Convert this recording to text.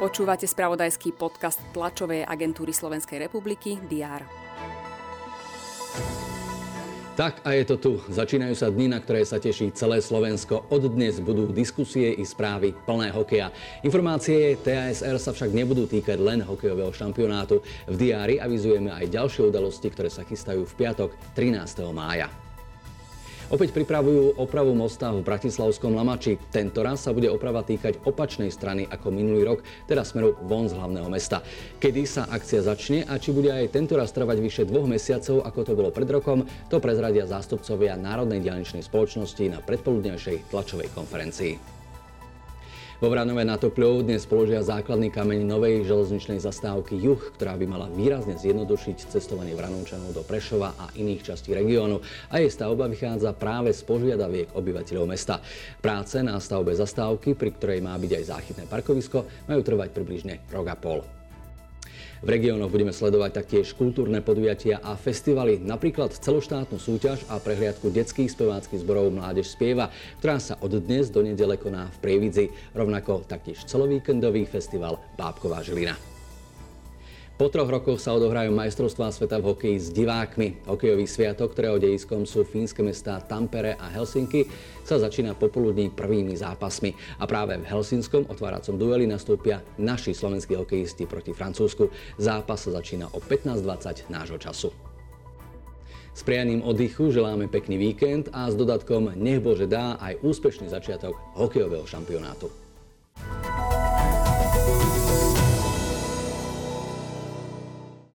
Počúvate spravodajský podcast tlačovej agentúry Slovenskej republiky DR. Tak a je to tu. Začínajú sa dni, na ktoré sa teší celé Slovensko. Od dnes budú diskusie i správy plné hokeja. Informácie TASR sa však nebudú týkať len hokejového šampionátu. V diári avizujeme aj ďalšie udalosti, ktoré sa chystajú v piatok 13. mája. Opäť pripravujú opravu mosta v Bratislavskom Lamači. Tento raz sa bude oprava týkať opačnej strany ako minulý rok, teda smeru von z hlavného mesta. Kedy sa akcia začne a či bude aj tento raz trvať vyše dvoch mesiacov, ako to bolo pred rokom, to prezradia zástupcovia Národnej dialničnej spoločnosti na predpoludnejšej tlačovej konferencii. Vo Vranove na Topľov dnes položia základný kameň novej železničnej zastávky Juh, ktorá by mala výrazne zjednodušiť cestovanie Vranovčanov do Prešova a iných častí regiónu a jej stavba vychádza práve z požiadaviek obyvateľov mesta. Práce na stavbe zastávky, pri ktorej má byť aj záchytné parkovisko, majú trvať približne rok a pol. V regiónoch budeme sledovať taktiež kultúrne podujatia a festivaly, napríklad celoštátnu súťaž a prehliadku detských speváckých zborov Mládež spieva, ktorá sa od dnes do nedele koná v Prievidzi, rovnako taktiež celovíkendový festival Bábková žilina. Po troch rokoch sa odohrajú majstrovstvá sveta v hokeji s divákmi. Hokejový sviatok, ktorého dejiskom sú fínske mestá Tampere a Helsinky, sa začína popoludní prvými zápasmi. A práve v Helsinskom otváracom dueli nastúpia naši slovenskí hokejisti proti Francúzsku. Zápas sa začína o 15.20 nášho času. S prianým oddychu želáme pekný víkend a s dodatkom nech Bože dá aj úspešný začiatok hokejového šampionátu.